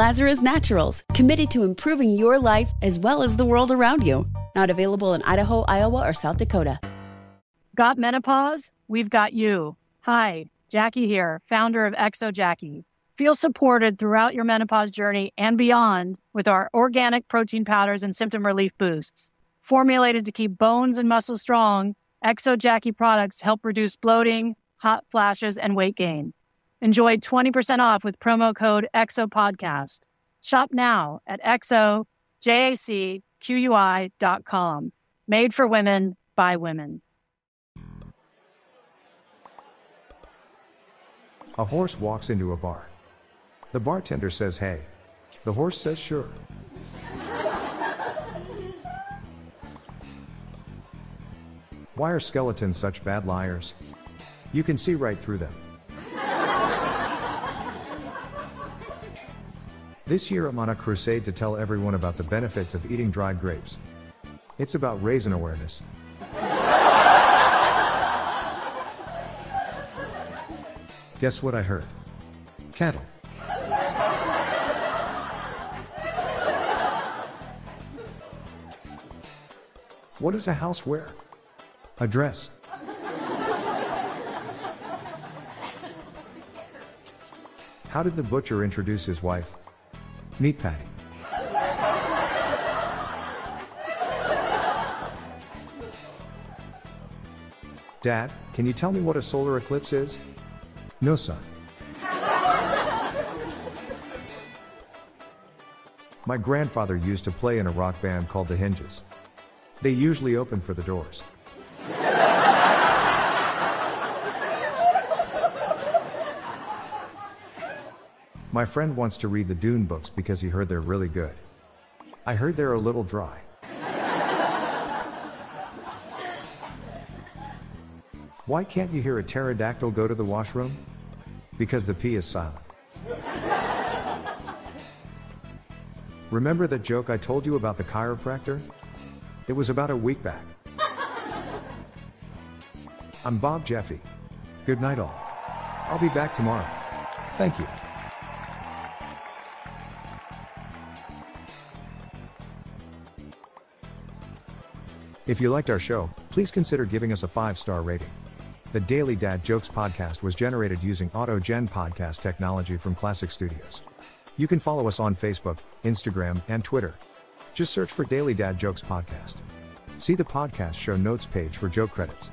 Lazarus Naturals, committed to improving your life as well as the world around you. Not available in Idaho, Iowa, or South Dakota. Got menopause? We've got you. Hi, Jackie here, founder of Exo Jackie. Feel supported throughout your menopause journey and beyond with our organic protein powders and symptom relief boosts. Formulated to keep bones and muscles strong, Exo Jackie products help reduce bloating, hot flashes, and weight gain. Enjoy 20% off with promo code EXOPODCAST. Shop now at exojacqui.com. Made for women by women. A horse walks into a bar. The bartender says, Hey. The horse says, Sure. Why are skeletons such bad liars? You can see right through them. This year I'm on a crusade to tell everyone about the benefits of eating dried grapes. It's about raisin awareness. Guess what I heard? Cattle. What does a house wear? A dress. How did the butcher introduce his wife? Meat patty. Dad, can you tell me what a solar eclipse is? No, son. My grandfather used to play in a rock band called the Hinges. They usually open for the doors. My friend wants to read the Dune books because he heard they're really good. I heard they're a little dry. Why can't you hear a pterodactyl go to the washroom? Because the P is silent. Remember that joke I told you about the chiropractor? It was about a week back. I'm Bob Jeffy. Good night, all. I'll be back tomorrow. Thank you. If you liked our show, please consider giving us a five star rating. The Daily Dad Jokes podcast was generated using AutoGen podcast technology from Classic Studios. You can follow us on Facebook, Instagram, and Twitter. Just search for Daily Dad Jokes podcast. See the podcast show notes page for joke credits.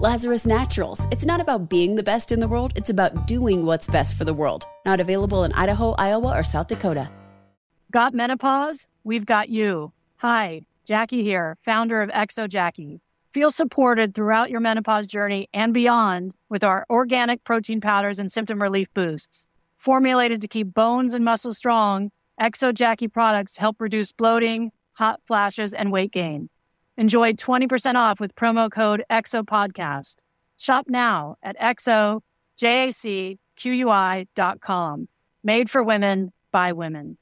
Lazarus Naturals. It's not about being the best in the world, it's about doing what's best for the world. Not available in Idaho, Iowa, or South Dakota. Got menopause? We've got you. Hi, Jackie here, founder of Exo Jackie. Feel supported throughout your menopause journey and beyond with our organic protein powders and symptom relief boosts. Formulated to keep bones and muscles strong, Exo Jackie products help reduce bloating, hot flashes, and weight gain. Enjoy 20% off with promo code EXOPODCAST. Shop now at exojacqui.com. Made for women by women.